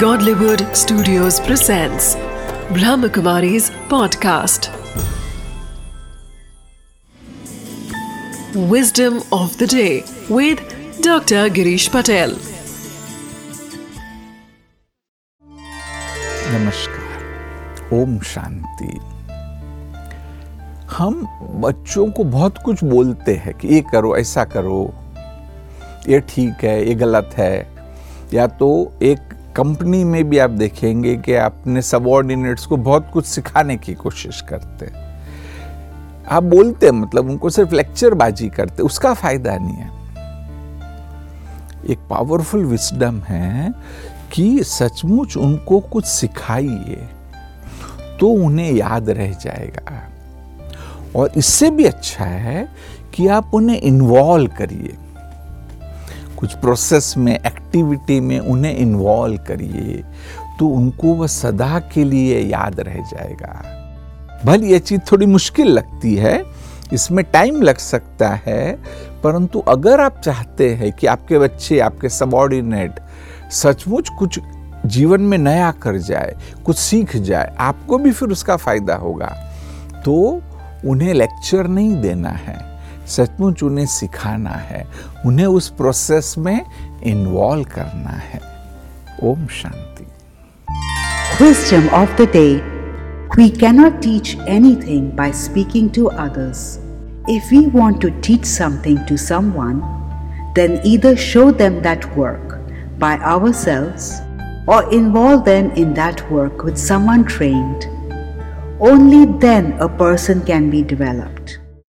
Godlywood Studios presents Brahmakumari's podcast. Wisdom of the day with Dr. Girish Patel. नमस्कार ओम शांति हम बच्चों को बहुत कुछ बोलते हैं कि ये करो ऐसा करो ये ठीक है ये गलत है या तो एक कंपनी में भी आप देखेंगे कि अपने सबॉर्डिनेट्स को बहुत कुछ सिखाने की कोशिश करते। हैं आप बोलते हैं मतलब उनको सिर्फ़ लेक्चर बाजी करते, उसका फ़ायदा नहीं है। एक पावरफुल विस्डम है कि सचमुच उनको कुछ सिखाइए तो उन्हें याद रह जाएगा। और इससे भी अच्छा है कि आप उन्हें इन्वॉल्व करिए। कुछ प्रोसेस में एक्टिविटी में उन्हें इन्वॉल्व करिए तो उनको वह सदा के लिए याद रह जाएगा। भले ये चीज़ थोड़ी मुश्किल लगती है, इसमें टाइम लग सकता है, परंतु अगर आप चाहते हैं कि आपके बच्चे, आपके सबॉर्डिनेट सचमुच कुछ जीवन में नया कर जाए, कुछ सीख जाए, आपको भी फिर उसका फ़ायदा होगा। तो उन्हें लेक्चर नहीं देना है। सचमुच उन्हें सिखाना है, उन्हें उस प्रोसेस में इन्वॉल्व करना है। Om Shanti. Question of the day we cannot teach anything by speaking to others if you want to teach something to someone then either show them that work by ourselves और involve them in that work with someone trained only then a person can be developed